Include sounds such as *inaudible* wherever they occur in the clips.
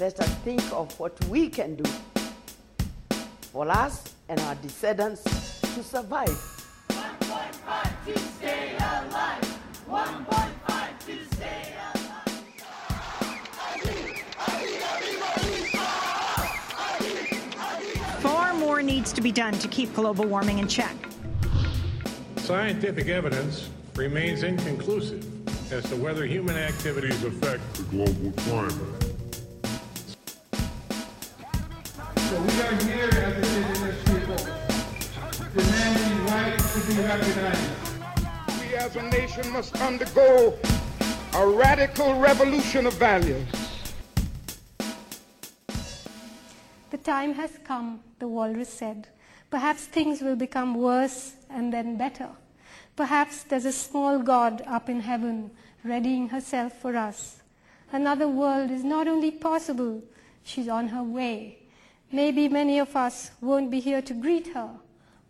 let us think of what we can do for us and our descendants to survive. 1.5 to stay alive. 1.5 to stay alive. Far more needs to be done to keep global warming in check. Scientific evidence remains inconclusive as to whether human activities affect the global climate. So we are here as indigenous people, demanding rights to be recognized. We as a nation must undergo a radical revolution of values. The time has come, the walrus said. Perhaps things will become worse and then better. Perhaps there's a small God up in heaven readying herself for us. Another world is not only possible, she's on her way. Maybe many of us won't be here to greet her,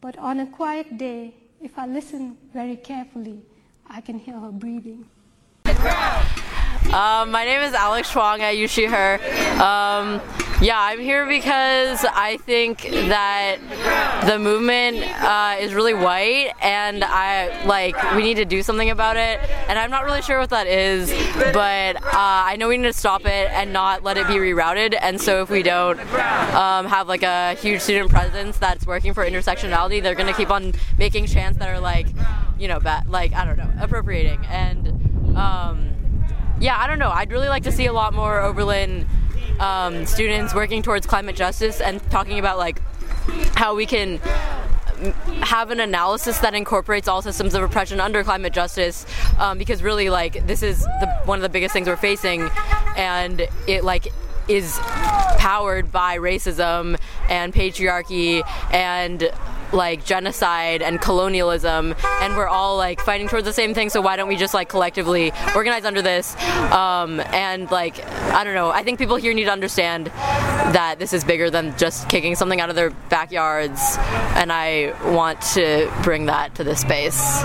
but on a quiet day, if I listen very carefully, I can hear her breathing. Um, my name is Alex Schwang at Yushi Her. Um, yeah, I'm here because I think that the movement uh, is really white, and I like we need to do something about it. And I'm not really sure what that is, but uh, I know we need to stop it and not let it be rerouted. And so if we don't um, have like a huge student presence that's working for intersectionality, they're to keep on making chants that are like, you know, bad, like I don't know, appropriating and. Um, yeah, I don't know. I'd really like to see a lot more Oberlin um, students working towards climate justice and talking about like how we can have an analysis that incorporates all systems of oppression under climate justice um, because really like this is the, one of the biggest things we're facing and it like is powered by racism and patriarchy and like genocide and colonialism and we're all like fighting towards the same thing so why don't we just like collectively organize under this? Um, and like i don't know i think people here need to understand that this is bigger than just kicking something out of their backyards and i want to bring that to this space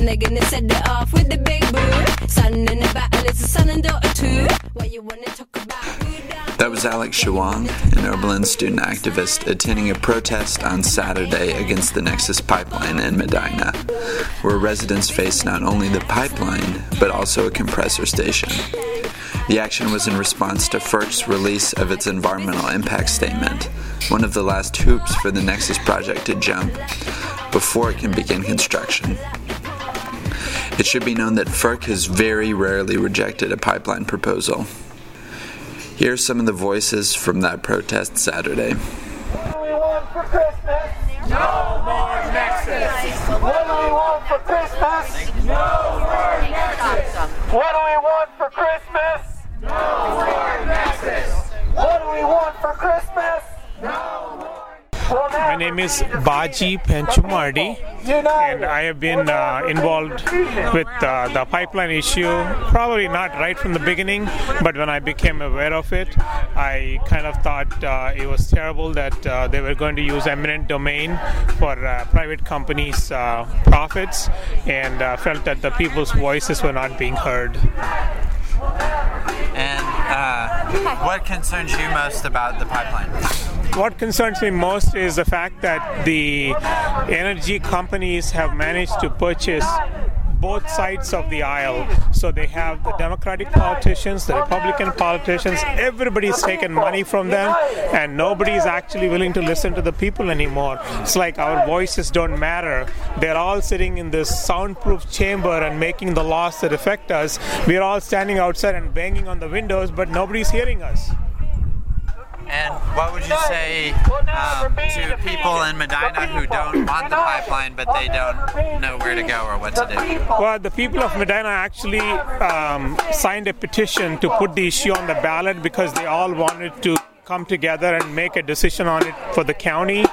you. Then they're set it off with the big boo. Son in the battle is a son and daughter too. What you wanna talk about? That was Alex Shawang, an Oberlin student activist, attending a protest on Saturday against the Nexus pipeline in Medina, where residents face not only the pipeline, but also a compressor station. The action was in response to FERC's release of its environmental impact statement, one of the last hoops for the Nexus project to jump before it can begin construction. It should be known that FERC has very rarely rejected a pipeline proposal. Here are some of the voices from that protest Saturday. What do we want for Christmas? No more Nexus. What do we want for Christmas? No more Nexus. What do we want for Christmas? No more Nexus. What do we want for Christmas? No. My name is Baji Penchumardi and I have been uh, involved with uh, the pipeline issue, probably not right from the beginning, but when I became aware of it, I kind of thought uh, it was terrible that uh, they were going to use eminent domain for uh, private companies' uh, profits, and felt that the people's voices were not being heard. And uh, what concerns you most about the pipeline? What concerns me most is the fact that the energy companies have managed to purchase both sides of the aisle. So they have the Democratic politicians, the Republican politicians, everybody's taken money from them, and nobody's actually willing to listen to the people anymore. It's like our voices don't matter. They're all sitting in this soundproof chamber and making the laws that affect us. We're all standing outside and banging on the windows, but nobody's hearing us. And what would you say um, to people in Medina who don't want the pipeline but they don't know where to go or what to do? Well, the people of Medina actually um, signed a petition to put the issue on the ballot because they all wanted to come together and make a decision on it for the county.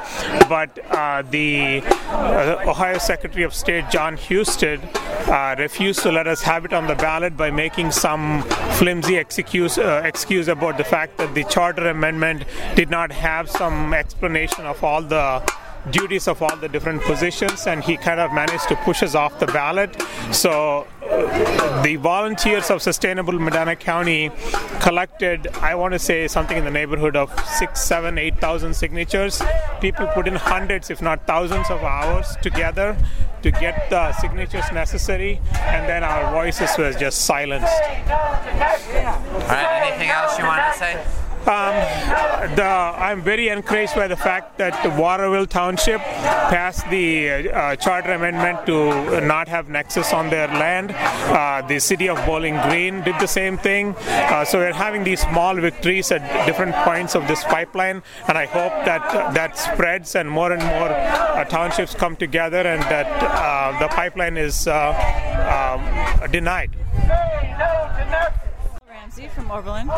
But uh, the uh, Ohio Secretary of State John Husted uh, refused to let us have it on the ballot by making some flimsy excuse, uh, excuse about the fact that the charter amendment did not have some explanation of all the duties of all the different positions, and he kind of managed to push us off the ballot. So uh, the volunteers of Sustainable Medina County collected, I want to say, something in the neighborhood of six, seven, eight thousand signatures. People put in hundreds, if not thousands, of hours together to get the signatures necessary, and then our voices were just silenced. All right, anything else you want to say? Um, the, I'm very encouraged by the fact that Waterville Township passed the uh, charter amendment to not have nexus on their land. Uh, the city of Bowling Green did the same thing. Uh, so we're having these small victories at different points of this pipeline, and I hope that that spreads and more and more uh, townships come together and that uh, the pipeline is uh, denied. Ramsey from Oberlin.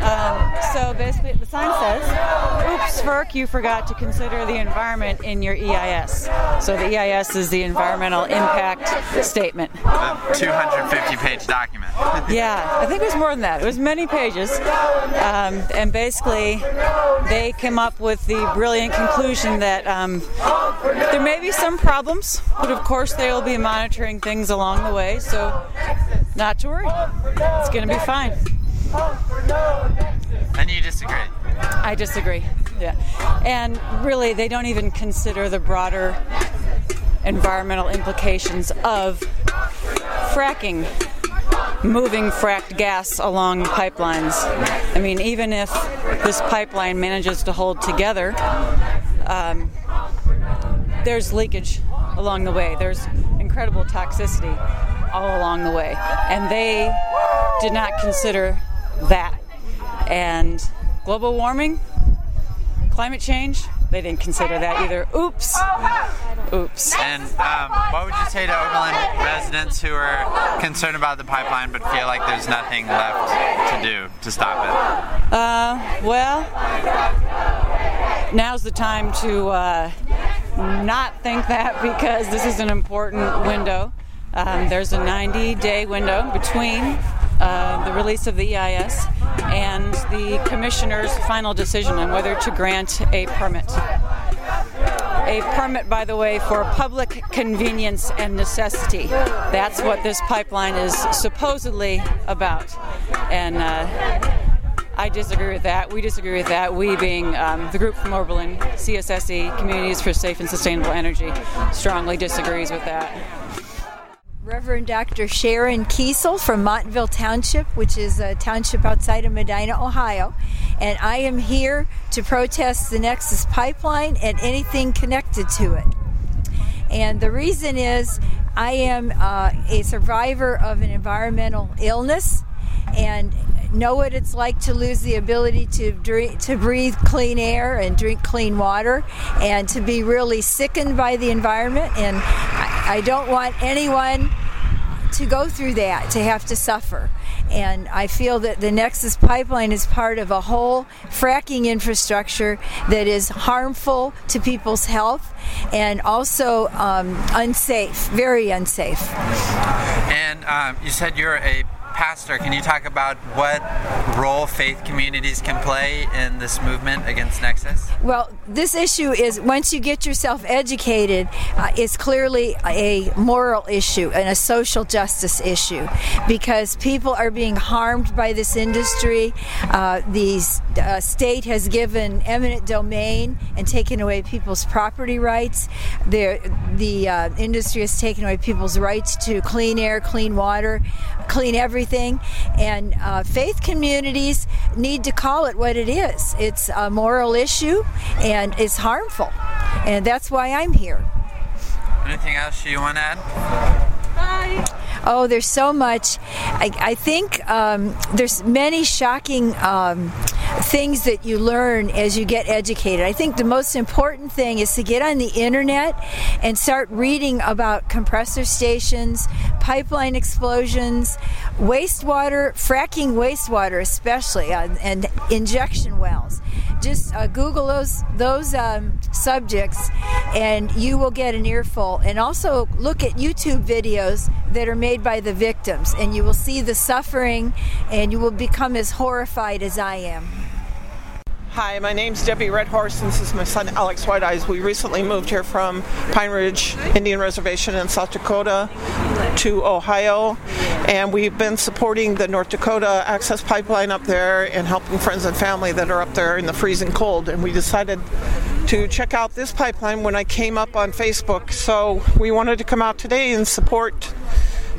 Um, so basically, the sign says, "Oops, FERC, you forgot to consider the environment in your EIS." So the EIS is the environmental impact statement. The 250 page document. *laughs* Yeah, I think it was more than that. It was many pages, um, and basically, they came up with the brilliant conclusion that um, there may be some problems, but of course they will be monitoring things along the way. So, not to worry, it's going to be fine. And you disagree? I disagree. Yeah. And really, they don't even consider the broader environmental implications of fracking, moving fracked gas along pipelines. I mean, even if this pipeline manages to hold together, um, there's leakage along the way. There's incredible toxicity all along the way. And they did not consider that. And global warming, climate change, they didn't consider that either. Oops. Oops. And um, what would you say to Oberlin residents who are concerned about the pipeline but feel like there's nothing left to do to stop it? Uh, well, now's the time to uh, not think that because this is an important window. Um, there's a 90 day window between uh, the release of the EIS and the commissioner's final decision on whether to grant a permit. A permit, by the way, for public convenience and necessity. That's what this pipeline is supposedly about. And uh, I disagree with that. We disagree with that. We, being um, the group from Oberlin, CSSE, Communities for Safe and Sustainable Energy, strongly disagrees with that. Reverend Dr. Sharon Kiesel from Montville Township, which is a township outside of Medina, Ohio. And I am here to protest the Nexus pipeline and anything connected to it. And the reason is I am uh, a survivor of an environmental illness and know what it's like to lose the ability to drink, to breathe clean air and drink clean water, and to be really sickened by the environment. And I, I don't want anyone to go through that, to have to suffer. And I feel that the Nexus pipeline is part of a whole fracking infrastructure that is harmful to people's health and also um, unsafe, very unsafe. And um, you said you're a pastor, can you talk about what role faith communities can play in this movement against Nexus? Well, this issue is once you get yourself educated, uh, it's clearly a moral issue and a social justice issue because people are being harmed by this industry. Uh, the uh, state has given eminent domain and taken away people's property rights. The, the uh, industry has taken away people's rights to clean air, clean water, clean everything everything. And uh, faith communities need to call it what it is it's a moral issue and it's harmful. And that's why I'm here. Anything else you want to add? Bye. Oh, there's so much. I, I think um, there's many shocking um, things that you learn as you get educated. I think the most important thing is to get on the internet and start reading about compressor stations, pipeline explosions, wastewater, fracking wastewater, especially, uh, and injection wells. Just uh, Google those those um, subjects, and you will get an earful. And also look at YouTube videos that are made by the victims, and you will see the suffering, and you will become as horrified as I am. Hi, my name's Debbie Redhorse, and this is my son Alex White Eyes. We recently moved here from Pine Ridge Indian Reservation in South Dakota to Ohio, and we've been supporting the North Dakota Access Pipeline up there and helping friends and family that are up there in the freezing cold. And we decided to check out this pipeline when I came up on Facebook, so we wanted to come out today and support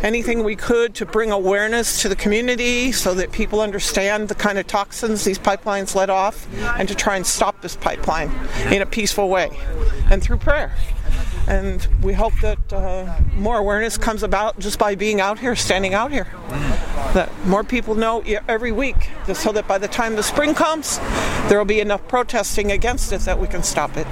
anything we could to bring awareness to the community so that people understand the kind of toxins these pipelines let off and to try and stop this pipeline in a peaceful way and through prayer. And we hope that uh, more awareness comes about just by being out here, standing out here. That more people know every week, so that by the time the spring comes, there will be enough protesting against it that we can stop it.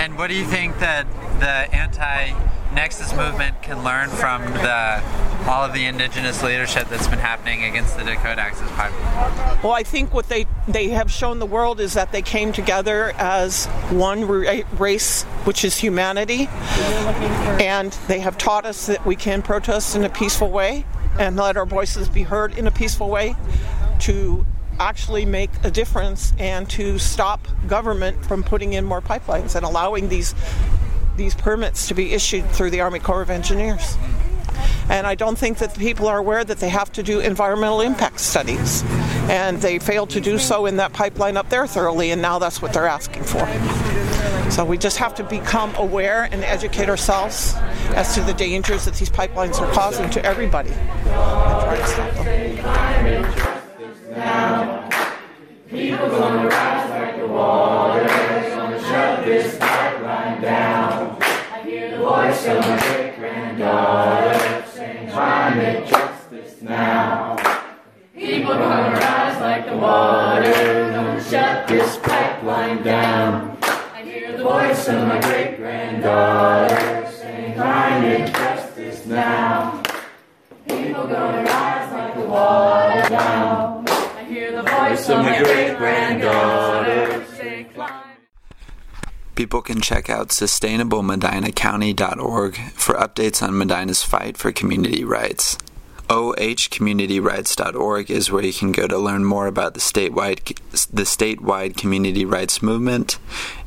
And what do you think that the anti Nexus movement can learn from the all of the indigenous leadership that's been happening against the Dakota Access Pipeline? Well, I think what they they have shown the world is that they came together as one eh, race, which is humanity, and they have taught us that we can protest in a peaceful way and let our voices be heard in a peaceful way to actually make a difference and to stop government from putting in more pipelines and allowing these these permits to be issued through the Army Corps of Engineers. And I don't think that the people are aware that they have to do environmental impact studies. And they failed to do so in that pipeline up there thoroughly, and now that's what they're asking for. So we just have to become aware and educate ourselves as to the dangers that these pipelines are causing to everybody. Gonna rise like the water, shut this pipeline down I hear the voice of my great granddaughter saying climate justice now. People gonna rise like the water, gonna shut this pipeline down. I hear the voice of my great granddaughter saying climate justice now. People gonna rise like the water down. I hear the voice of my great granddaughter People can check out sustainablemedinacounty.org for updates on Medina's fight for community rights. ohcommunityrights.org is where you can go to learn more about the statewide the statewide community rights movement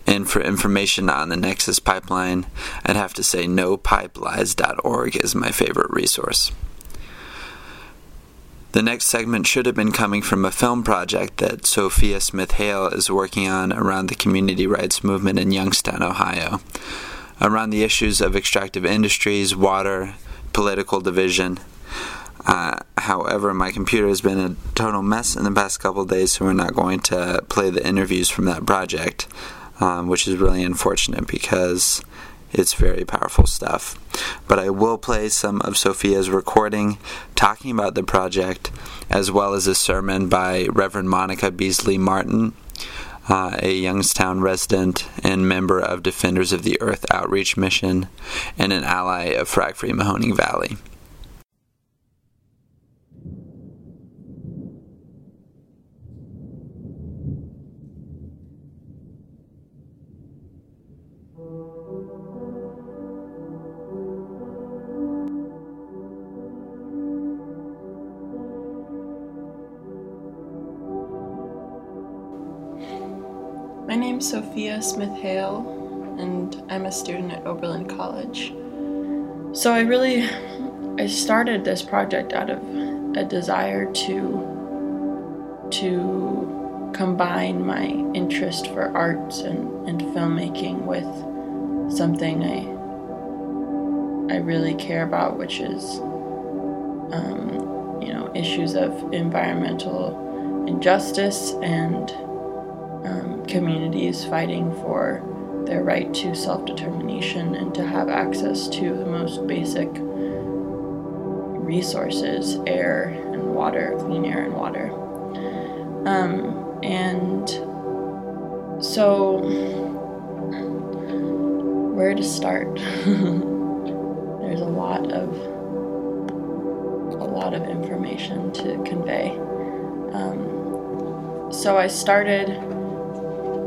and for information on the Nexus pipeline, I'd have to say nopipelies.org is my favorite resource. The next segment should have been coming from a film project that Sophia Smith Hale is working on around the community rights movement in Youngstown, Ohio, around the issues of extractive industries, water, political division. Uh, however, my computer has been a total mess in the past couple days, so we're not going to play the interviews from that project, um, which is really unfortunate because it's very powerful stuff. But I will play some of Sophia's recording talking about the project, as well as a sermon by Reverend Monica Beasley Martin, uh, a Youngstown resident and member of Defenders of the Earth Outreach Mission, and an ally of Frack Free Mahoning Valley. Sophia Smith Hale, and I'm a student at Oberlin College. So I really I started this project out of a desire to to combine my interest for arts and, and filmmaking with something I I really care about, which is um, you know issues of environmental injustice and um, communities fighting for their right to self determination and to have access to the most basic resources air and water, clean air and water. Um, and so, where to start? *laughs* There's a lot of a lot of information to convey. Um, so I started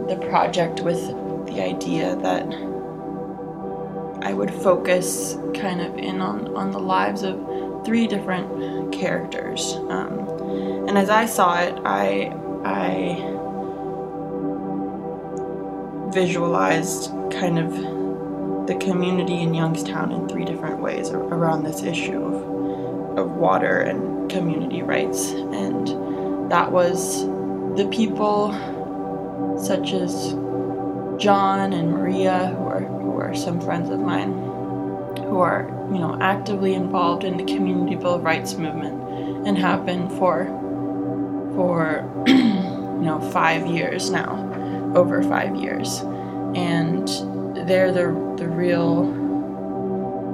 the project with the idea that I would focus kind of in on, on the lives of three different characters. Um, and as I saw it, I, I visualized kind of the community in Youngstown in three different ways around this issue of, of water and community rights. And that was the people such as John and Maria, who are, who are some friends of mine, who are, you know, actively involved in the Community Bill of Rights movement and have been for, for, *clears throat* you know, five years now, over five years. And they're the, the real,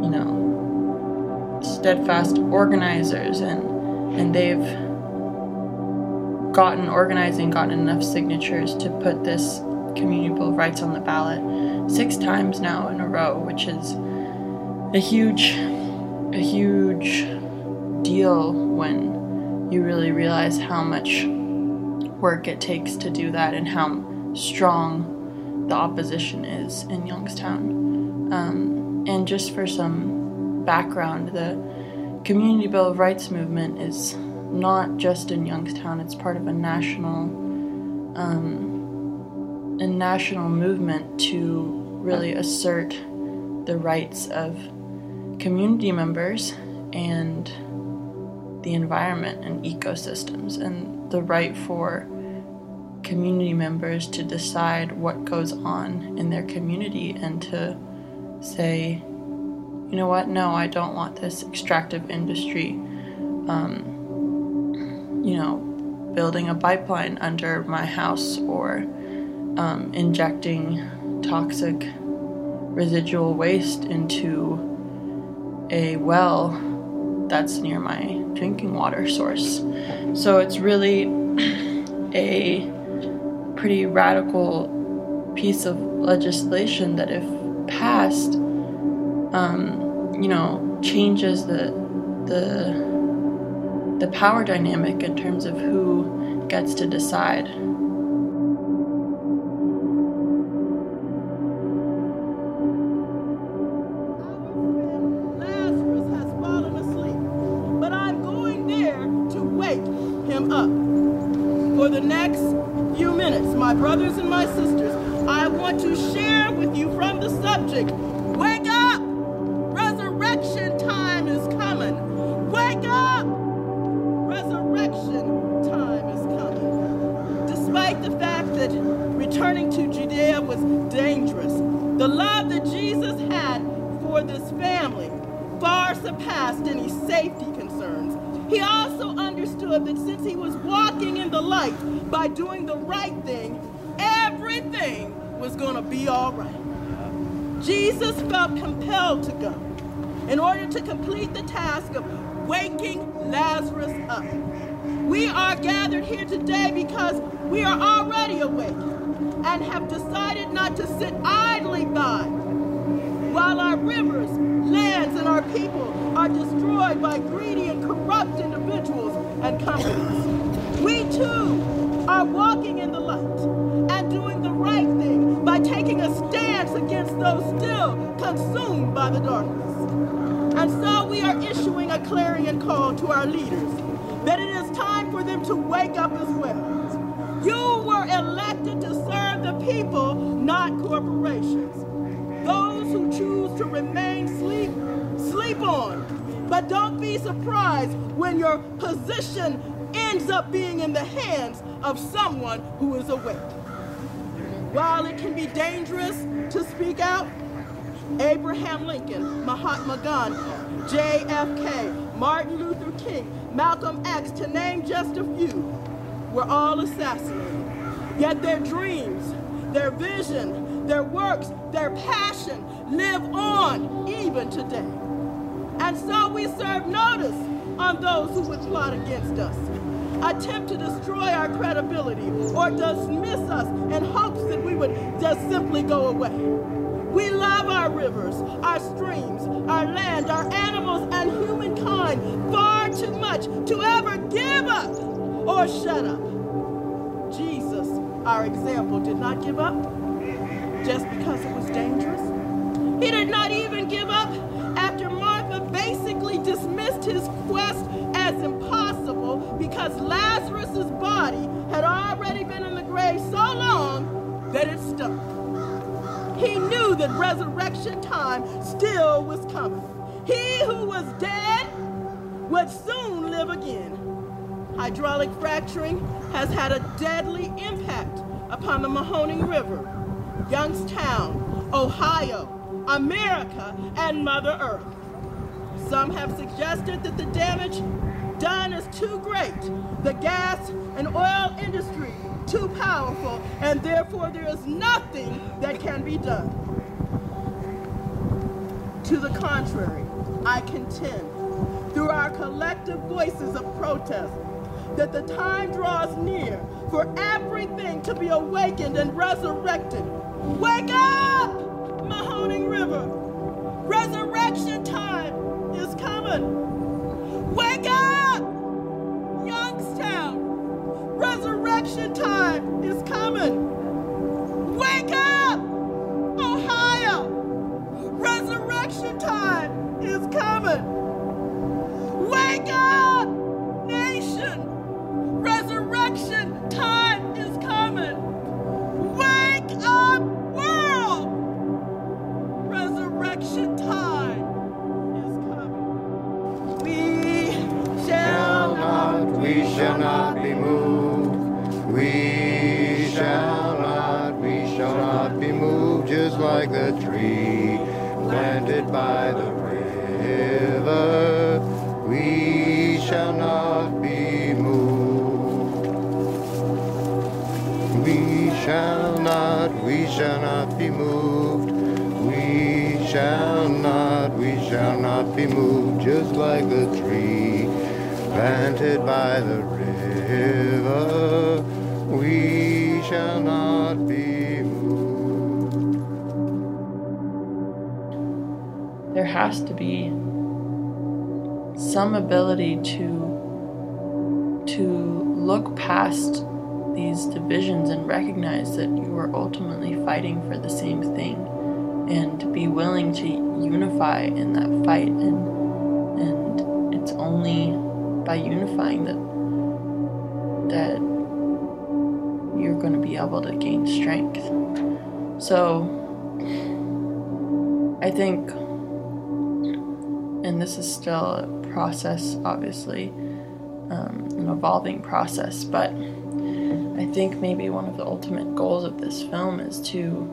you know, steadfast organizers and, and they've gotten organizing, gotten enough signatures to put this Community Bill of Rights on the ballot six times now in a row, which is a huge, a huge deal when you really realize how much work it takes to do that and how strong the opposition is in Youngstown. Um, and just for some background, the Community Bill of Rights movement is not just in Youngstown, it's part of a national um, a national movement to really assert the rights of community members and the environment and ecosystems and the right for community members to decide what goes on in their community and to say you know what? No i don't want this extractive industry um, you know building a pipeline under my house or um, injecting toxic residual waste into a well that's near my drinking water source. So it's really *clears throat* a pretty radical piece of legislation that, if passed, um, you know, changes the the the power dynamic in terms of who gets to decide returning to Judea was dangerous, the love that Jesus had for this family far surpassed any safety concerns. He also understood that since he was walking in the light by doing the right thing, everything was going to be all right. Jesus felt compelled to go in order to complete the task of waking Lazarus up. We are gathered here today because we are already awake and have decided not to sit idly by while our rivers, lands, and our people are destroyed by greedy and corrupt individuals and companies. We too are walking in the light and doing the right thing by taking a stance against those still consumed by the darkness. And so we are issuing a clarion call to our leaders that it is for them to wake up as well. You were elected to serve the people, not corporations. Those who choose to remain sleep, sleep on. But don't be surprised when your position ends up being in the hands of someone who is awake. While it can be dangerous to speak out, Abraham Lincoln, Mahatma Gandhi, JFK, Martin Luther King, Malcolm X, to name just a few, were all assassinated. Yet their dreams, their vision, their works, their passion live on even today. And so we serve notice on those who would plot against us, attempt to destroy our credibility, or dismiss us in hopes that we would just simply go away. We love rivers, our streams, our land, our animals, and humankind far too much to ever give up or shut up. Jesus, our example, did not give up just because it was dangerous. He did not even give up after Martha basically dismissed his quest as impossible because Lazarus' body had already been in the grave so long that it stunk. He knew that resurrection time still was coming. He who was dead would soon live again. Hydraulic fracturing has had a deadly impact upon the Mahoning River, Youngstown, Ohio, America, and Mother Earth. Some have suggested that the damage done is too great. The gas and oil industry too powerful, and therefore there is nothing that can be done. To the contrary, I contend, through our collective voices of protest, that the time draws near for everything to be awakened and resurrected. Wake up, Mahoning River! Resurrection time is coming. Wake up! Resurrection time is coming. Wake up, Ohio! Resurrection time is coming. Wake up, nation! Resurrection time is coming. Wake up, world! Resurrection time is coming. We shall not, we shall not be moved. We shall not, we shall not be moved, just like the tree planted by the river. We shall not be moved. We shall not, we shall not be moved. We shall not, we shall not be moved, just like the tree planted by the river. We shall not be moved. There has to be some ability to to look past these divisions and recognize that you are ultimately fighting for the same thing and be willing to unify in that fight and and it's only by unifying that that you're going to be able to gain strength. So i think and this is still a process obviously um, an evolving process but i think maybe one of the ultimate goals of this film is to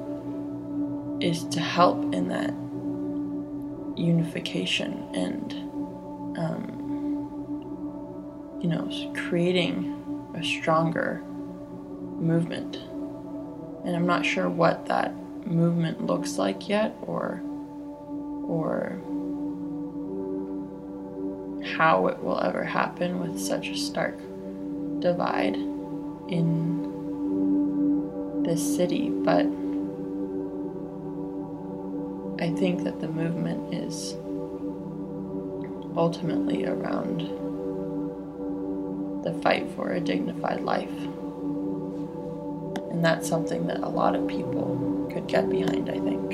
is to help in that unification and um, you know creating a stronger movement and i'm not sure what that movement looks like yet or or how it will ever happen with such a stark divide in this city but I think that the movement is ultimately around the fight for a dignified life. And that's something that a lot of people could get behind, I think.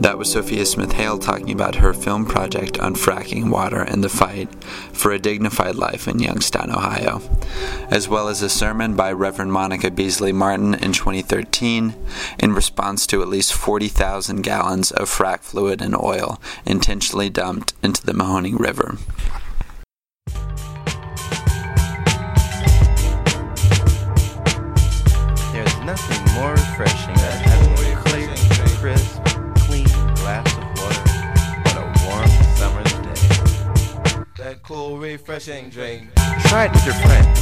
That was Sophia Smith Hale talking about her film project on fracking water and the fight for a dignified life in Youngstown, Ohio, as well as a sermon by Reverend Monica Beasley Martin in 2013 in response to at least 40,000 gallons of frack fluid and oil intentionally dumped into the Mahoning River. Refreshing drink. Try it with your friends.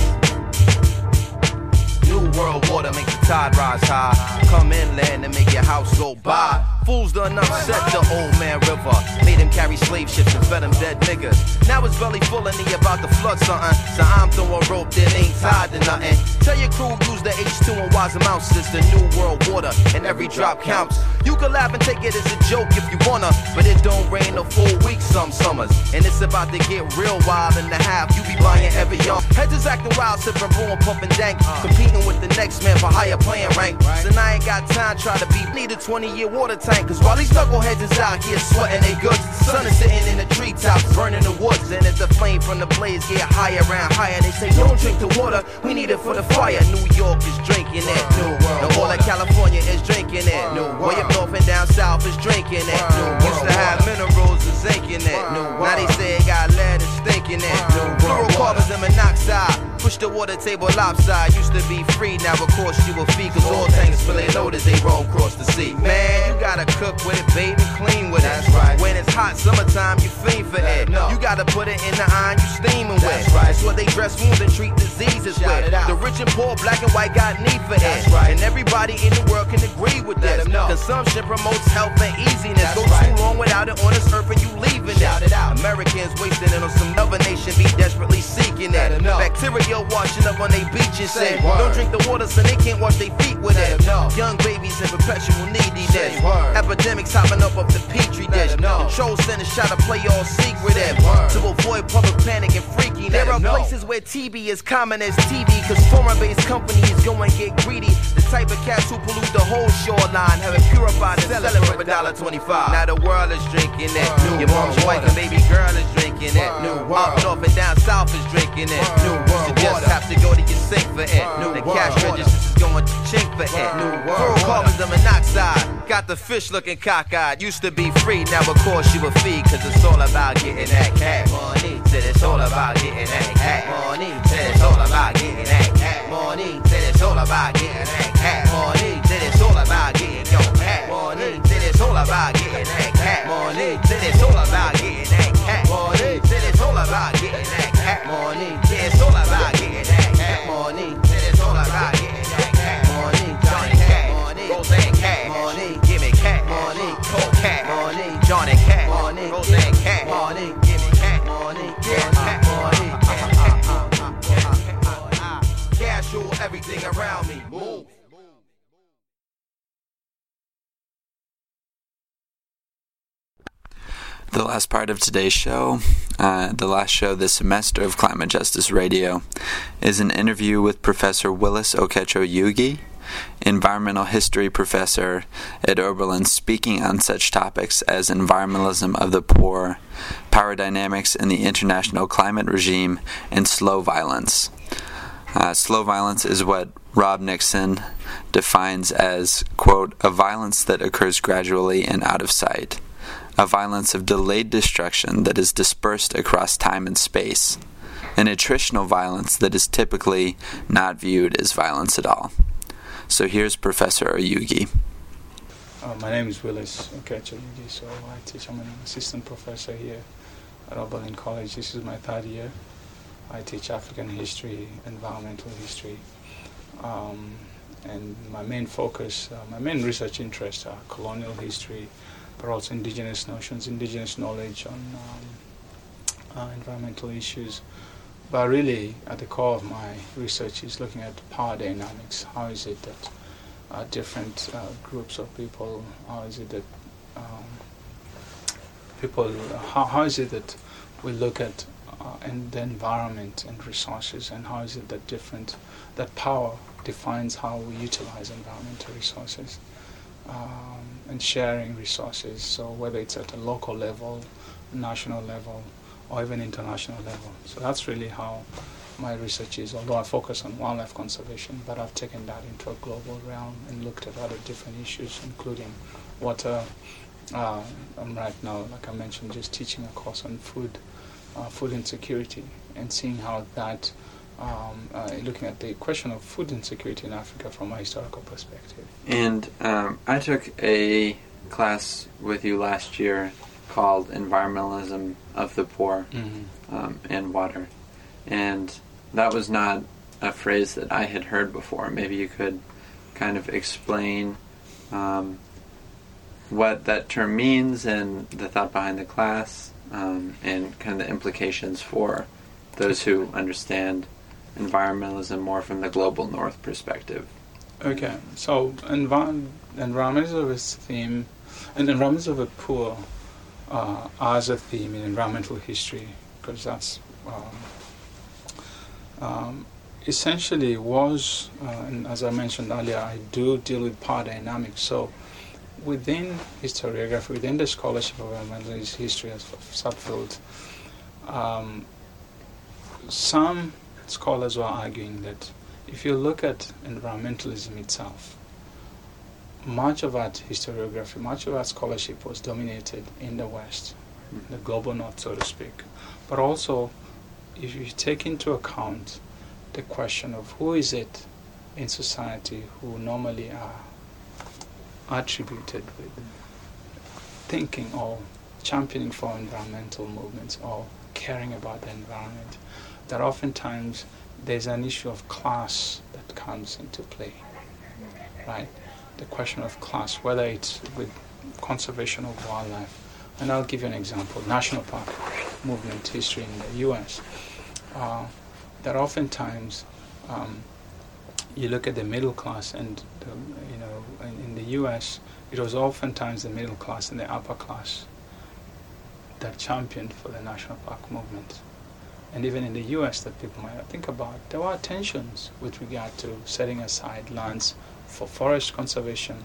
New world water make the tide rise high. Come inland and make your house go by. Fools done upset the old man river. Made him carry slave ships and fed him dead niggas. Now his belly full and he about to flood something. So I'm throwing rope that ain't tied to nothing. Tell your crew use the H2 and wise out. It's the new world water and every drop counts. You can laugh and take it as a joke if you wanna. But it don't rain a full week some summers. And it's about to get real wild in the half. You be buying every young. Heads is acting wild, sipping brew and pumping dank. Competing with the next man for higher playing rank. So I ain't got time try to be a 20 year water tank. Cause while these knuckleheads is out here sweating they goods, the sun is sitting in the treetops, burning the woods. And as the flame from the blaze get higher and higher, they say, Don't drink the water, we need it for the fire. New York is drinking it. New world. The whole of California is drinking it. New Way up north and down south is drinking it. New Used to have minerals and zinc in it. New Now they say it got lead and stinking it. Fluorocarbons and monoxide. Push the water table lopside. Used to be free, now of course you will fee. Cause all tanks fully loaded, they roll across the sea. Man, you gotta cook with it, baby, clean with it. That's right. When it's hot summertime, you fiend for it. No. You gotta put it in the iron you steaming with. That's right. It's what they dress wounds and treat diseases with. The rich and poor, black and white got need for it. Right. And everybody in the world can agree with this. Consumption promotes health and easiness. That's Go right. too long without it on this earth and you leaving Shout it. Out. Americans wasting it on some other nation, be desperately seeking it. Bacteria washing up on their beaches. Say, don't drink the water so they can't wash their feet with it. Young babies in perpetual neediness. Epidemics hopping up off the petri dish. Control centers try to play all secret to avoid public panic and freakiness. There are places where TB is common as TV, cause foreign based companies go and get greedy. The type of cats who pollute the whole shoreline, have it purified and sell it for a dollar twenty-five. Now the world is drinking it. Your mom's wife and baby girl is drinking it. Up north and down south is drinking it. New world you just have to go to your sink for it. The cash register is going to chink for it. Fluorocarbons and monoxide. Got the fish looking cockeyed. Used to be free, now of course you a fee. Cause it's all about getting that cash. Money, said it's all about getting that cash. Money, said it's all about getting that cash. Money, said it's all about getting that cash. Money, said it's all about getting your cash. Money, said it's all about getting that cash. Money, said it's all about getting that cash. Money, said it's all about getting that cash. Money, said it's all about getting that cash. Money, said it's all about getting that cash. Money, Johnny Cash. Money, Rosanne Cash. Money, give me cash. Money, cold cash. Money, Johnny Cash. Money, Rosanne Cash. Money, give me cash. Money, Yeah, cash. Money. Cash rule everything around me. Move. The last part of today's show, uh, the last show this semester of Climate Justice Radio, is an interview with Professor Willis Okech Oyugi, environmental history professor at Oberlin, speaking on such topics as environmentalism of the poor, power dynamics in the international climate regime, and slow violence. Uh, slow violence is what Rob Nixon defines as, quote, a violence that occurs gradually and out of sight a violence of delayed destruction that is dispersed across time and space, an attritional violence that is typically not viewed as violence at all. So here's Professor Oyugi. Uh, my name is Willis Okech Oyugi, so I teach, I'm an assistant professor here at Oberlin College. This is my third year. I teach African history, environmental history, um, and my main focus, uh, my main research interests are colonial history, also indigenous notions, indigenous knowledge on um, uh, environmental issues. But really, at the core of my research is looking at power dynamics. How is it that uh, different uh, groups of people, how is it that um, people, how, how is it that we look at uh, and the environment and resources, and how is it that different, that power defines how we utilize environmental resources. um, and sharing resources. So whether it's at a local level, national level, or even international level. So that's really how my research is. Although I focus on wildlife conservation, but I've taken that into a global realm and looked at other different issues, including water. Uh, I'm right now, like I mentioned, just teaching a course on food, uh, food insecurity, and seeing how that, um, uh, looking at the question of food insecurity in Africa from a historical perspective. And um, I took a class with you last year called Environmentalism of the Poor Mhm. um, and Water. And that was not a phrase that I had heard before. Maybe you could kind of explain um, what that term means and the thought behind the class um, and kind of the implications for those who understand environmentalism more from the global north perspective. Okay, so envi- environmentalism is theme, and environmentalism the poor uh, as a theme in environmental history, because that's um, um, essentially was, uh, and as I mentioned earlier, I do deal with power dynamics. So within historiography, within the scholarship of environmental history as a subfield, um, some scholars were arguing that if you look at environmentalism itself, much of that historiography, much of that scholarship was dominated in the West, hmm. the global North, so to speak. But also, if you take into account the question of who is it in society who normally are attributed with thinking or championing for environmental movements or caring about the environment, that oftentimes there's an issue of class that comes into play, right? The question of class, whether it's with conservation of wildlife. And I'll give you an example national park movement history in the US. Uh, that oftentimes um, you look at the middle class, and the, you know, in, in the US, it was oftentimes the middle class and the upper class that championed for the national park movement. And even in the US, that people might not think about, there were tensions with regard to setting aside lands for forest conservation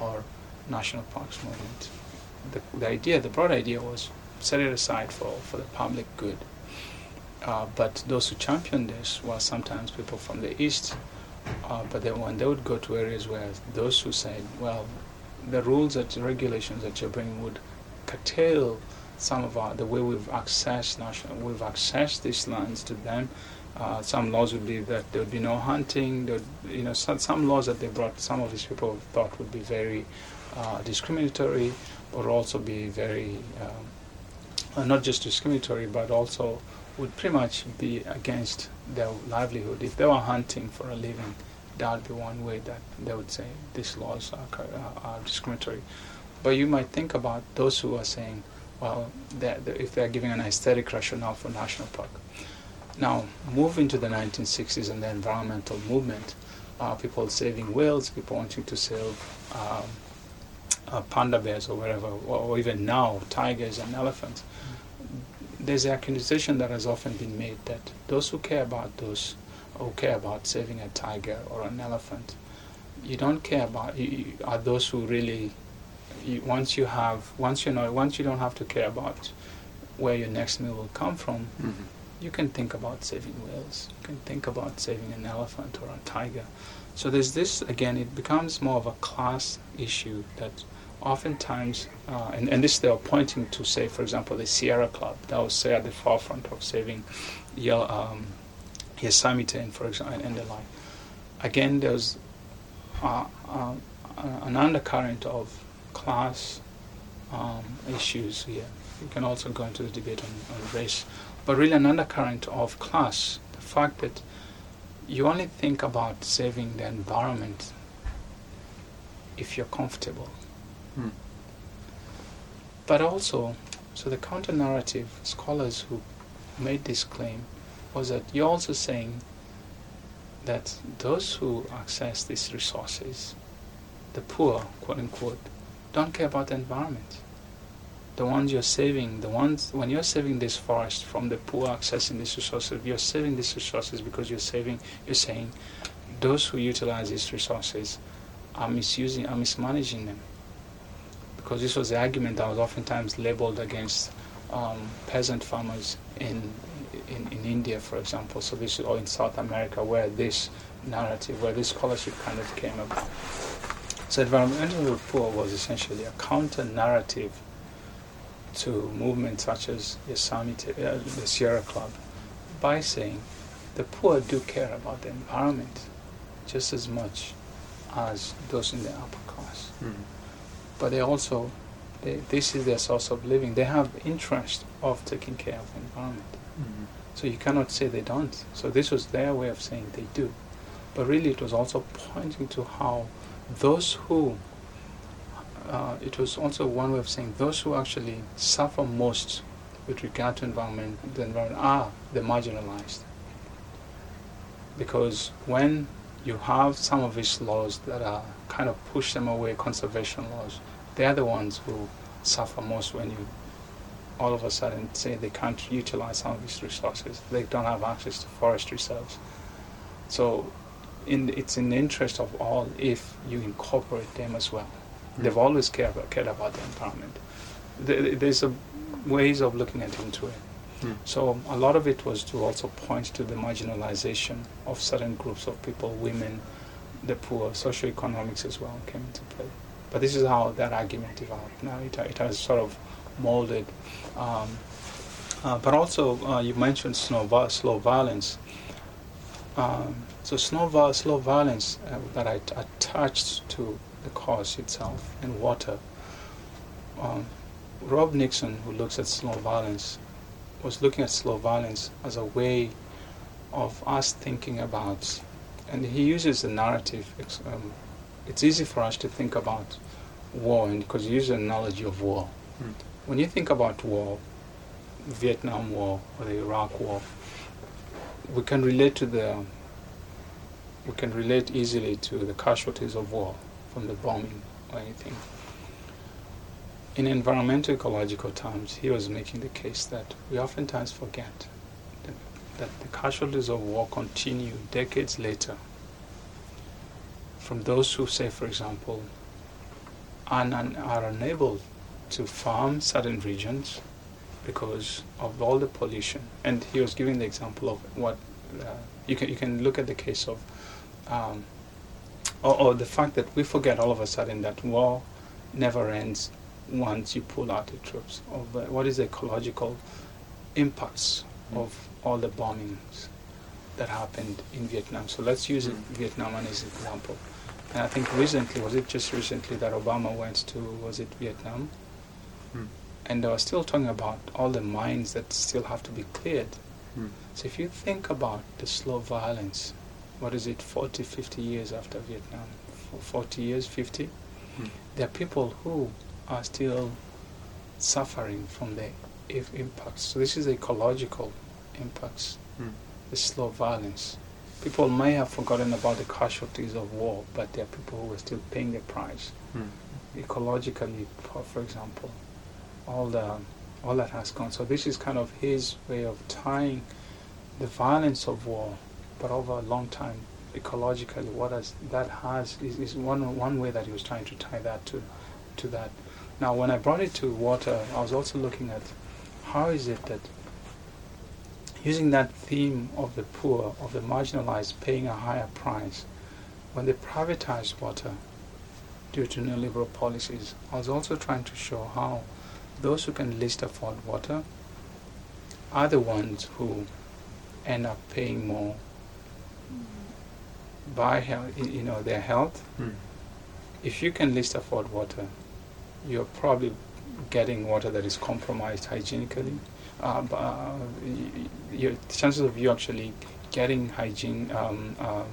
or national parks movement. The, the idea, the broad idea was set it aside for, for the public good. Uh, but those who championed this were sometimes people from the east. Uh, but then when they would go to areas where those who said, well, the rules and regulations that you're bringing would curtail some of our, the way we've accessed national, we've accessed these lands to them. Uh, some laws would be that there would be no hunting. You know, some, some laws that they brought, some of these people thought would be very uh, discriminatory, or also be very um, not just discriminatory, but also would pretty much be against their livelihood. If they were hunting for a living, that would be one way that they would say these laws are, uh, are discriminatory. But you might think about those who are saying, well, they're, they're- if they're giving an aesthetic rationale for national park. Now, move into the 1960s and the environmental movement, uh, people saving whales, people wanting to save um, uh, panda bears or wherever, or, or even now tigers and elephants. There's an accusation that has often been made that those who care about those, who care about saving a tiger or an elephant, you don't care about you, are those who really. You, once you have, once you know, once you don't have to care about where your next meal will come from, you can think about saving whales. You can think about saving an elephant or a tiger. So there's this again. It becomes more of a class issue that oftentimes, uh, and, and this they are pointing to, say, for example, the Sierra Club that was say at the forefront of saving Yel- um, Yosemite, and for example, and the like. Again, there's uh, uh, an undercurrent of class um, issues here. You can also go into the debate on, on race, but really an undercurrent of class. The fact that you only think about saving the environment if you're comfortable. Hmm. But also, so the counter narrative scholars who made this claim was that you're also saying that those who access these resources, the poor, quote unquote, don't care about the environment. The ones you're saving, the ones when you're saving this forest from the poor accessing these resources, you're saving these resources because you're saving. You're saying those who utilize these resources are misusing, are mismanaging them. because this was the argument that was oftentimes labeled against um, peasant farmers in, in in India, for example. So this or in South America, where this narrative, where this scholarship kind of came about. So environmental poor was essentially a counter narrative to movements such as Yosemite, uh, the Sierra Club, by saying the poor do care about the environment just as much as those in the upper class. But they also, they, this is their source of living. They have interest of taking care of the environment. So you cannot say they don't. So this was their way of saying they do. But really, it was also pointing to how those who, uh, it was also one way of saying those who actually suffer most with regard to environment, the environment are the marginalized. Because when you have some of these laws that are kind of push them away, conservation laws, they are the ones who suffer most when you all of a sudden say they can't utilize some of these resources. They don't have access to forest reserves. So in, it's in the interest of all if you incorporate them as well. They've always cared about, cared about the environment. There- There's a ways of looking at into it. So a lot of it was to also point to the marginalization of certain groups of people, women, the poor, socioeconomics as well came into play. But this is how that argument developed. Now it, it has sort of molded. Um, uh, but also, uh, you mentioned slow, slow violence. Um, so slow, vi- slow violence uh, that I attached to the cause itself and water. Um, Rob Nixon, who looks at slow violence, was looking at slow violence as a way of us thinking about, and he uses the narrative. ex- Um, it's easy for us to think about war, and because he uses the analogy of war. When you think about war, Vietnam War or the Iraq War, we can relate to the we can relate easily to the casualties of war from the bombing or anything. In environmental ecological terms, he was making the case that we oftentimes forget that, that the casualties of war continue decades later from those who say, for example, are, are unable to farm certain regions because of all the pollution. And he was giving the example of what uh, you can you can look at the case of, um, or, or the fact that we forget all of a sudden that war never ends once you pull out the troops. Of uh, what is the ecological impacts of all the bombings that happened in Vietnam. So let's use it, Vietnam as an example. And I think recently, was it just recently that Obama went to, was it Vietnam? And they were still talking about all the mines that still have to be cleared. So if you think about the slow violence, what is it, 40, 50 years after Vietnam? 40 years, 50? Hmm. There are people who are still suffering from the if impacts. So this is ecological impacts, hmm. the slow violence. People may have forgotten about the casualties of war, but there are people who are still paying the price. Hmm. Ecologically, for, for example, all the all that has gone. So this is kind of his way of tying the violence of war, but over a long time, ecologically, what has, that has is, is one one way that he was trying to tie that to to that. Now, when I brought it to water, I was also looking at how is it that using that theme of the poor, of the marginalized paying a higher price, when they privatized water due to neoliberal policies, I was also trying to show how those who can least afford water are the ones who end up paying more by health, you know, their health. If you can least afford water, you're probably getting water that is compromised hygienically. Uh, but, uh, your chances of you actually getting hygiene um, um,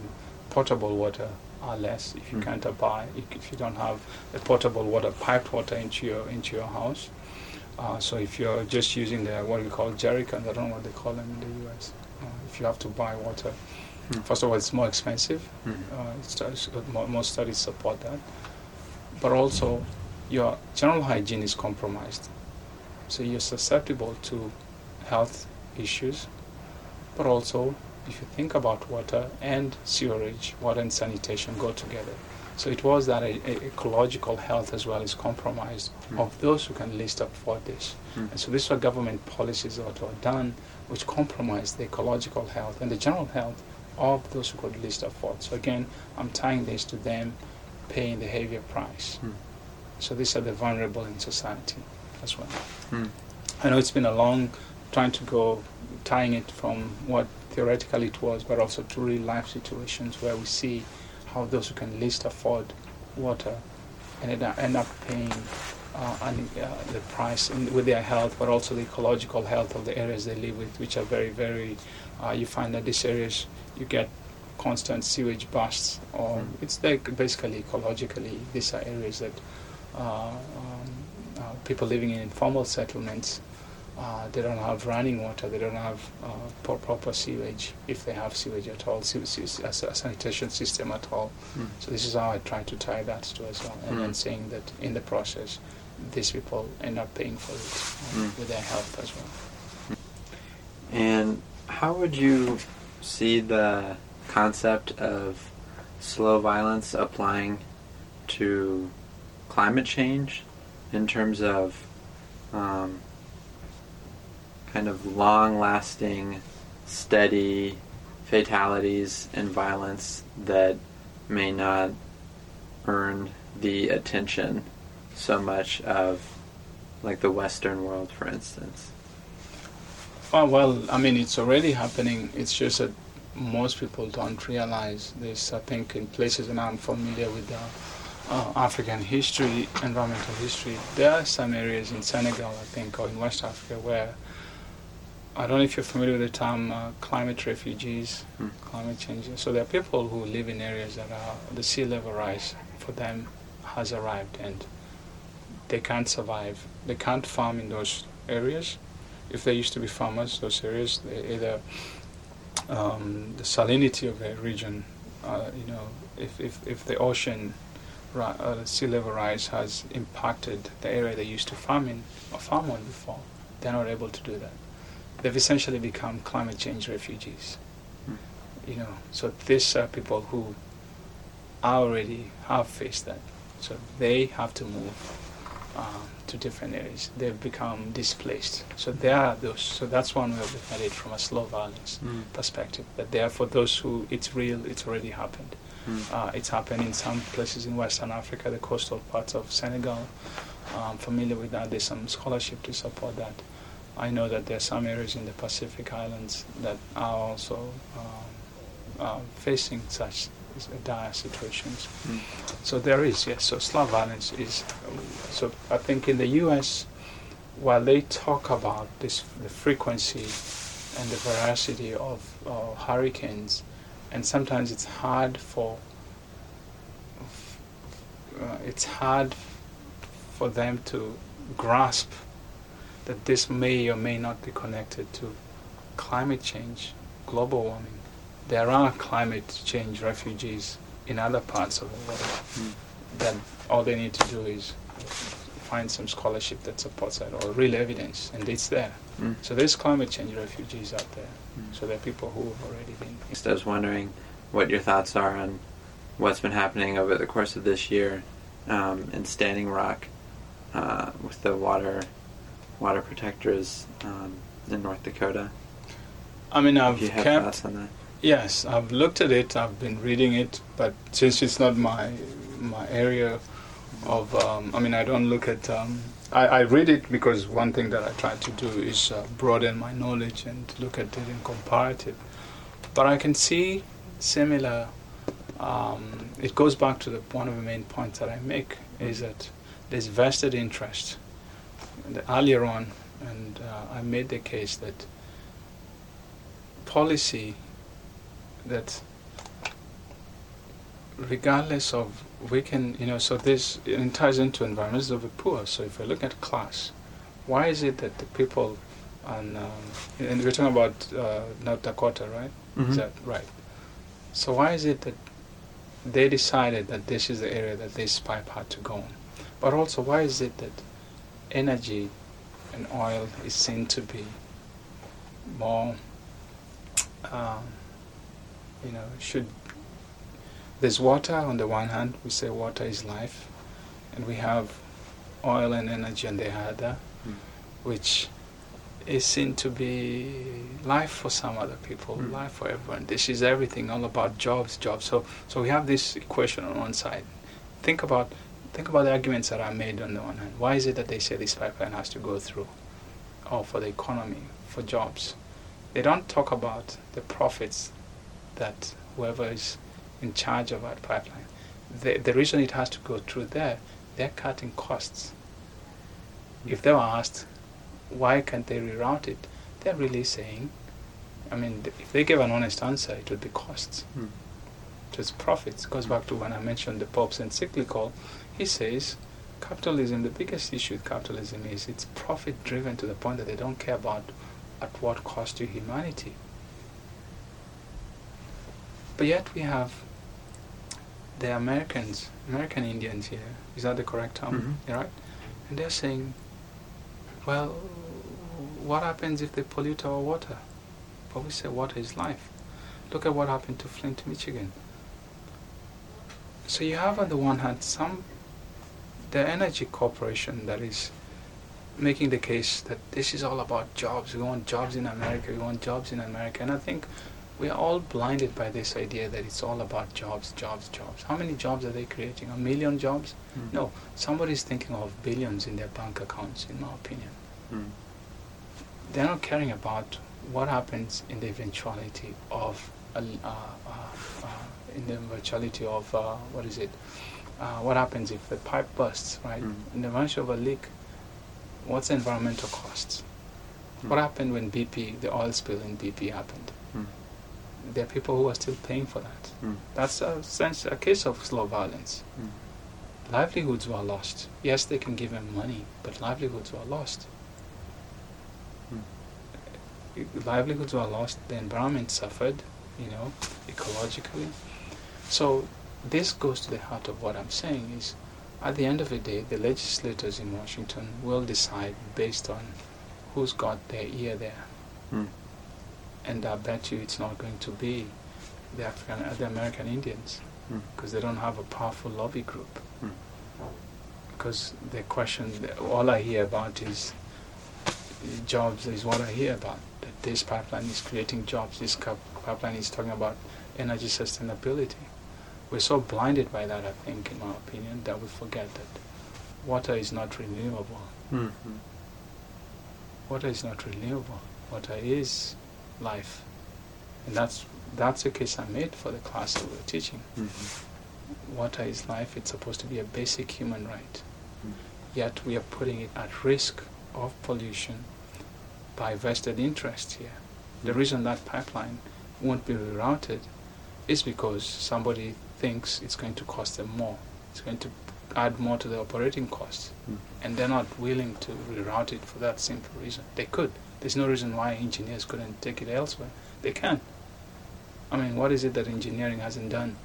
potable water are less if you can't buy if you don't have a potable water piped water into your into your house. Uh, so if you're just using the what we call jerry cans, I don't know what they call them in the U.S. Uh, if you have to buy water, first of all, it's more expensive. Uh, it's, it's- mo- most studies support that, but also your general hygiene is compromised, so you're susceptible to health issues. But also, if you think about water and sewerage, water and sanitation go together. So it was that a, a ecological health as well is compromised Mm. of those who can least afford this. Mm. And so these were government policies that were done which compromised the ecological health and the general health of those who could least afford. So again, I'm tying this to them paying the heavier price. Mm. So these are the vulnerable in society as well. Mm. I know it's been a long trying to go tying it from what theoretically it was, but also to real life situations where we see how those who can least afford water up, end up paying uh, and, uh, the price in, with their health, but also the ecological health of the areas they live with, which are very, very. Uh, you find that these areas you get constant sewage bursts, or it's like basically ecologically these are areas that uh, um, uh, people living in informal settlements uh, they don't have running water, they don't have uh, pro- proper sewage, if they have sewage at all, sewage, sew- a, sanitation system at all. Mm. So this is how I try to tie that to as well, and then Mm. saying that in the process, these people end up paying for it uh, Mm. with their health as well. And how would you see the concept of slow violence applying to climate change in terms of um, kind of long lasting, steady fatalities and violence that may not earn the attention so much of like the Western world, for instance? Oh, well, I mean, it's already happening. It's just that most people don't realize this. I think in places, and I'm familiar with uh, uh, African history, environmental history, there are some areas in Senegal, I think, or in West Africa where I don't know if you're familiar with the term uh, climate refugees, Hmm. climate change. So there are people who live in areas that are the sea level rise for them has arrived and they can't survive. They can't farm in those areas. If they used to be farmers, those areas, they either um, the salinity of the region, uh, you know, if, if, if the ocean, ri- uh, sea level rise has impacted the area they used to farm in or farm on before, they're not able to do that. They've essentially become climate change refugees. You know, so these are people who already have faced that. So they have to move um, to different areas. They've become displaced. So there are those. So that's one way of looking at it from a slow violence Mm. perspective. That there, for those who it's real, it's already happened. Mm. Uh, it's happened in some places in Western Africa, the coastal parts of Senegal. I'm familiar with that. There's some scholarship to support that. I know that there are some areas in the Pacific Islands that are also um, uh, facing such dire situations. Mm. So there is, yes. So slum violence is. So I think in the U.S., while they talk about this, the frequency and the veracity of uh, hurricanes, and sometimes it's hard for. Uh, it's hard for them to grasp that this may or may not be connected to climate change, global warming. There are climate change refugees in other parts of the world Mm. that all they need to do is find some scholarship that supports that or real evidence, and it's there. Mm. So there's climate change refugees out there. So there are people who have already been. Just I was wondering what your thoughts are on what's been happening over the course of this year um, in Standing Rock uh, with the water water protectors um, in North Dakota. I mean, I've kept. Yes, I've looked at it. I've been reading it, but since it's not my my area of, um, I mean, I don't look at. Um, I, I read it because one thing that I try to do is uh, broaden my knowledge and look at it in comparative. But I can see similar. Um, it goes back to the one of the main points that I make is that there's vested interest. And earlier on, and uh, I made the case that policy that regardless of we can you know so this it ties into environments of the poor. So if we look at class why is it that the people on um, and we're talking about uh, North Dakota right? Mhm. is that right? So why is it that they decided that this is the area that this pipe had to go on? But also why is it that energy and oil is seen to be more um, you know, should there's water on the one hand, we say water is life, and we have oil and energy on the other, hmm. which is seen to be life for some other people, hmm. life for everyone. This is everything, all about jobs, jobs. So, so we have this equation on one side. Think about, think about the arguments that are made on the one hand. Why is it that they say this pipeline has to go through? Oh, for the economy, for jobs. They don't talk about the profits that whoever is in charge of that pipeline. The, the reason it has to go through there, they're cutting costs. If they were asked, why can't they reroute it? They're really saying, I mean, th- if they give an honest answer, it would be costs. Hmm. Just profits. Goes hmm. back to when I mentioned the Pope's encyclical. He says, capitalism, the biggest issue with capitalism is it's profit driven to the point that they don't care about at what cost to humanity. But yet we have the Americans, American Indians here. Is that the correct term? Mm-hmm. Yeah, Right? And they're saying, well, what happens if they pollute our water? But we say water is life. Look at what happened to Flint, Michigan. So you have on the one hand some the energy corporation that is making the case that this is all about jobs. We want jobs in America. We want jobs in America. And I think we are all blinded by this idea that it's all about jobs, jobs, jobs. How many jobs are they creating? A million jobs? No. Somebody's thinking of billions in their bank accounts, in my opinion. They're not caring about what happens in the eventuality of uh, uh, uh, in the eventuality of uh, what is it? Uh, what happens if the pipe bursts, right? In the event of a leak, what's the environmental costs? What happened when BP, the oil spill in BP happened? There are people who are still paying for that. Hmm. That's a sense, a case of slow violence. Hmm. Livelihoods were lost. Yes, they can give them money, but livelihoods were lost. Hmm. Livelihoods were lost. The environment suffered, you know, ecologically. So this goes to the heart of what I'm saying is, at the end of the day, the legislators in Washington will decide based on who's got their ear there. And I bet you it's not going to be the African, uh, the American Indians, hmm. because they don't have a powerful lobby group. Hmm. Because the question, that all I hear about is jobs is what I hear about. That this pipeline is creating jobs. This pipeline is talking about energy sustainability. We're so blinded by that, I think, in my opinion, that we forget that water is not renewable. Hmm, water is not renewable. Water is life. And that's that's the case I made for the class that we're teaching. Mm-hmm. Water is life, it's supposed to be a basic human right. Mm-hmm. Yet we are putting it at risk of pollution by vested interest here. The mm-hmm. reason that pipeline won't be rerouted is because somebody thinks it's going to cost them more. It's going to add more to the operating costs. And they're not willing to reroute it for that simple reason. They could. There's no reason why engineers couldn't take it elsewhere. They can. I mean, what is it that engineering hasn't done?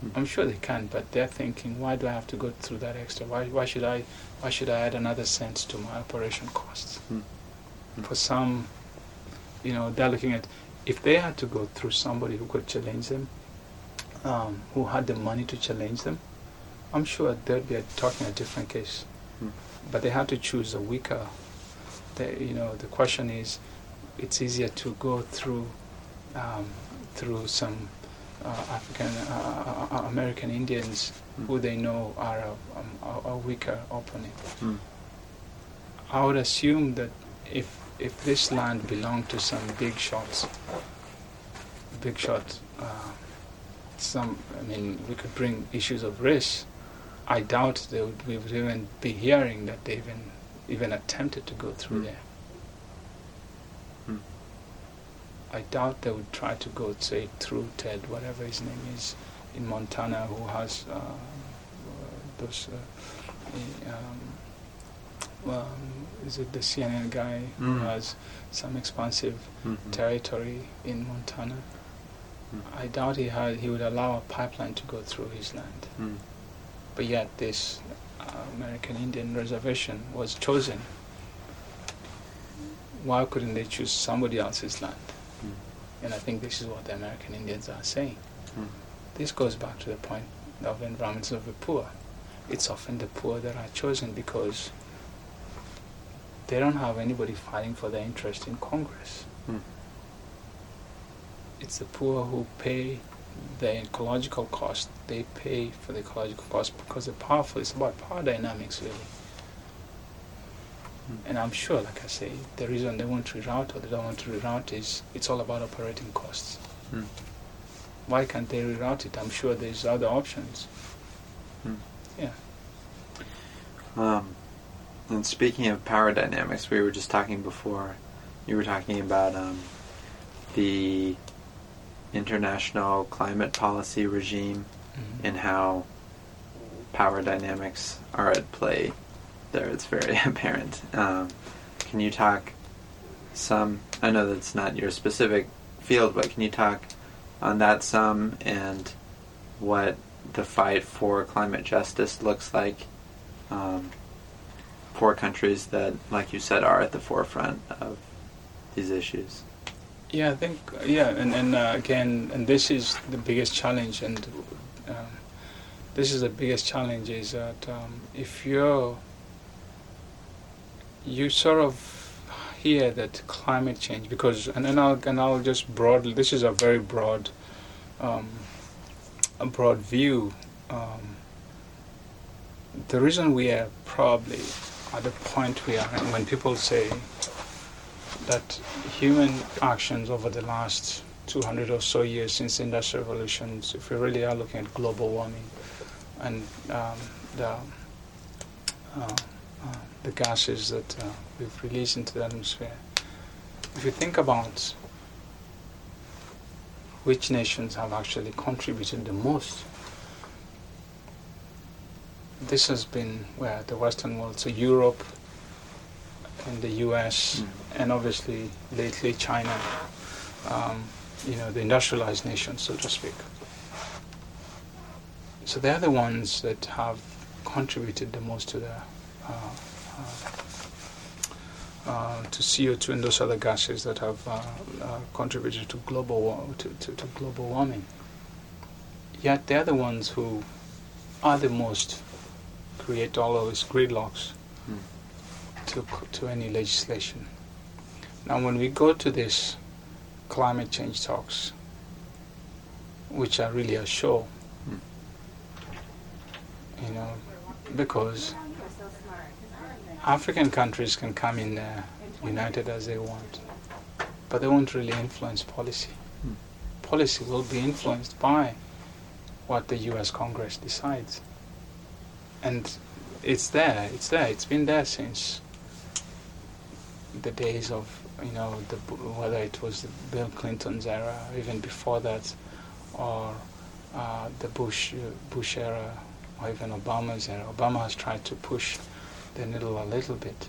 Hmm. I'm sure they can, but they're thinking, why do I have to go through that extra? Why, why should I why should I add another cent to my operation costs? Hmm. Hmm. For some, you know, they're looking at if they had to go through somebody who could challenge them, um, who had the money to challenge them, I'm sure they'd be talking a different case. But they had to choose a weaker. They, you know, the question is, it's easier to go through um, through some uh, African uh, uh, American Indians who they know are a, um, a, weaker opponent. I would assume that if if this land belonged to some big shots, big shot, uh, some I mean we could bring issues of race. I doubt they would we would even be hearing that they even even attempted to go through there. I doubt they would try to go say through Ted, whatever his name is, in Montana, who has uh, uh, those. Uh, um, um, is it the CNN guy who Mhm. has some expansive Mhm. territory in Montana? I doubt he had he would allow a pipeline to go through his land. But yet, this American Indian reservation was chosen. Why couldn't they choose somebody else's land? And I think this is what the American Indians are saying. this goes back to the point of environments of the poor. It's often the poor that are chosen because they don't have anybody fighting for their interest in Congress. Hmm. It's the poor who pay the ecological cost. They pay for the ecological cost because they're powerful. It's about power dynamics, really. And I'm sure, like I say, the reason they want to reroute or they don't want to reroute is it's all about operating costs. Hmm. Why can't they reroute it? I'm sure there's other options. Hmm. Yeah. Um, and speaking of power dynamics, we were just talking before. You were talking about um, the international climate policy regime Mhm. and how power dynamics are at play there. It's very *laughs* apparent. Um, can you talk some? I know that's not your specific field, but can you talk on that some and what the fight for climate justice looks like um, for countries that, like you said, are at the forefront of these issues? Yeah, I think yeah, and and uh, again, and this is the biggest challenge, and um, this is the biggest challenge is that um, if you're you sort of hear that climate change because and then I'll and I'll just broadly this is a very broad um, a broad view. Um, the reason we are probably at the point we are, and when people say that human actions over the last 200 or so years since the industrial revolutions, if we really are looking at global warming and um, the uh, uh, the gases that uh, we've released into the atmosphere, if you think about which nations have actually contributed the most, this has been where the Western world, so Europe and the US, and obviously lately China, um, you know, the industrialized nations, so to speak. So they're the ones that have contributed the most to the uh, uh, uh, to CO2 and those other gases that have uh, uh, contributed to global war- to, to, to global warming. Yet they're the ones who are the most create all of these gridlocks to to any legislation. Now, when we go to this climate change talks, which are really a show, hmm. you know, because African countries can come in there united as they want, but they won't really influence policy. Hmm. Policy will be influenced by what the U.S. Congress decides, and it's there. It's there. It's been there since the days of you know the, whether it was Bill Clinton's era, even before that, or uh, the Bush Bush era, or even Obama's era. Obama has tried to push the needle a little bit,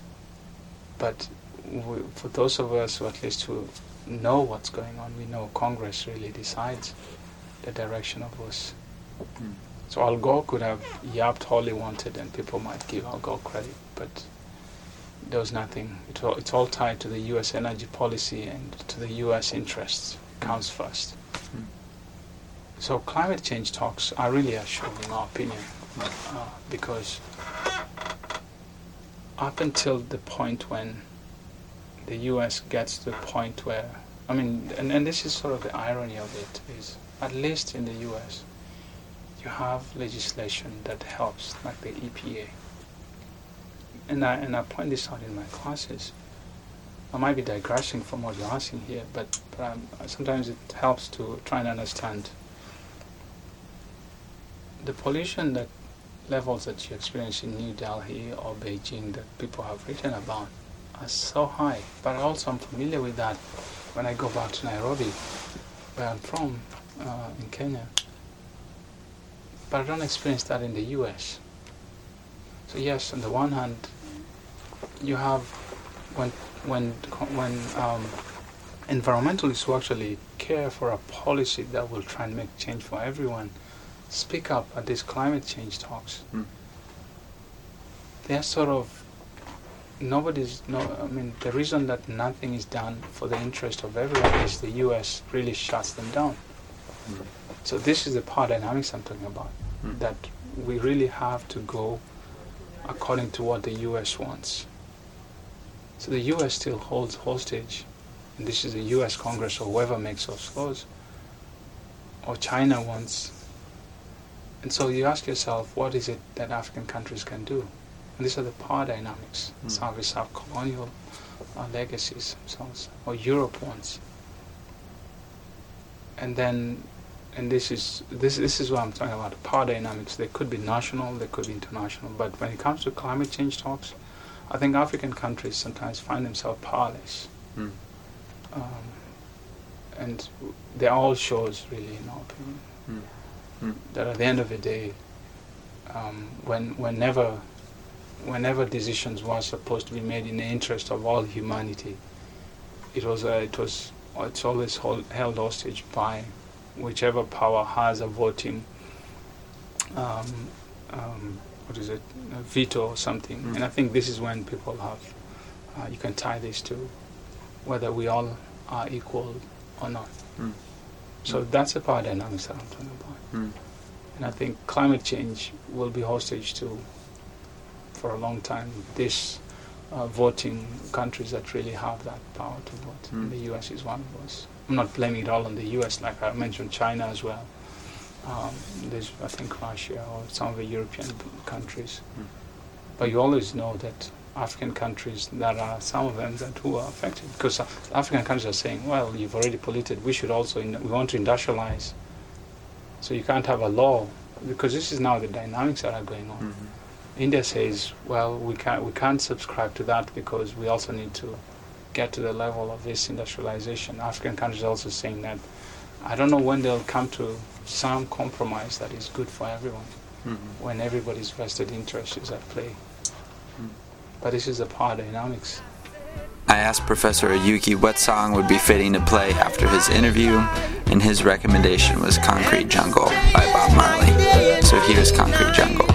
but we, for those of us who at least who know what's going on, we know Congress really decides the direction of us. So Al Gore could have yapped all he wanted, and people might give Al Gore credit, but there was nothing. It all, it's all tied to the U.S. energy policy and to the U.S. interests. Comes first. So climate change talks are really a show, in my opinion, uh, because up until the point when the U.S. gets to the point where, I mean, and, and this is sort of the irony of it, is at least in the U.S., you have legislation that helps, like the EPA. And I, and I point this out in my classes. I might be digressing from what you're asking here, but, but um, sometimes it helps to try and understand the pollution that levels that you experience in New Delhi or Beijing that people have written about are so high. But also I'm familiar with that when I go back to Nairobi, where I'm from, uh, in Kenya. But I don't experience that in the US. So yes, on the one hand, you have when when when um, environmentalists who actually care for a policy that will try and make change for everyone speak up at these climate change talks. Hmm. They're sort of nobody's no. I mean, the reason that nothing is done for the interest of everyone is the U.S. really shuts them down. Hmm. So this is the power dynamics I'm talking about. Hmm. That we really have to go according to what the U.S. wants. So the U.S. still holds hostage, and this is the U.S. Congress or whoever makes those laws, or China wants. And so you ask yourself, what is it that African countries can do? And these are the power dynamics. Some of us have colonial uh, legacies, us- or Europe wants. And then, and this is this this is what I'm talking about. Power dynamics. They could be national, they could be international. But when it comes to climate change talks, I think African countries sometimes find themselves powerless. Mm. Um, and they all shows really, in our opinion, Mm. that at the end of the day, um, when whenever whenever decisions were supposed to be made in the interest of all humanity, it was uh, it was it's always hold, held hostage by whichever power has a voting um, um, what is it a veto or something. Mm. And I think this is when people have uh, you can tie this to whether we all are equal or not. Mm. So that's the power dynamics that I'm talking about. Mm. And I think climate change will be hostage to, for a long time, this uh, voting countries that really have that power to vote. And the US is one of those. I'm not blaming it all on the US, like I mentioned China as well. Um, there's, I think, Russia or some of the European countries. But you always know that African countries, there are some of them that who are affected because African countries are saying, well, you've already polluted. We should also, in, we want to industrialize. So you can't have a law because this is now the dynamics that are going on. India says, well, we can't, we can't subscribe to that because we also need to get to the level of this industrialization. African countries are also saying that. I don't know when they'll come to some compromise that is good for everyone mm-hmm. when everybody's vested interest is at play. Mm-hmm. But this is the power dynamics. I asked Professor Oyugi what song would be fitting to play after his interview, and his recommendation was Concrete Jungle by Bob Marley. So here's Concrete Jungle.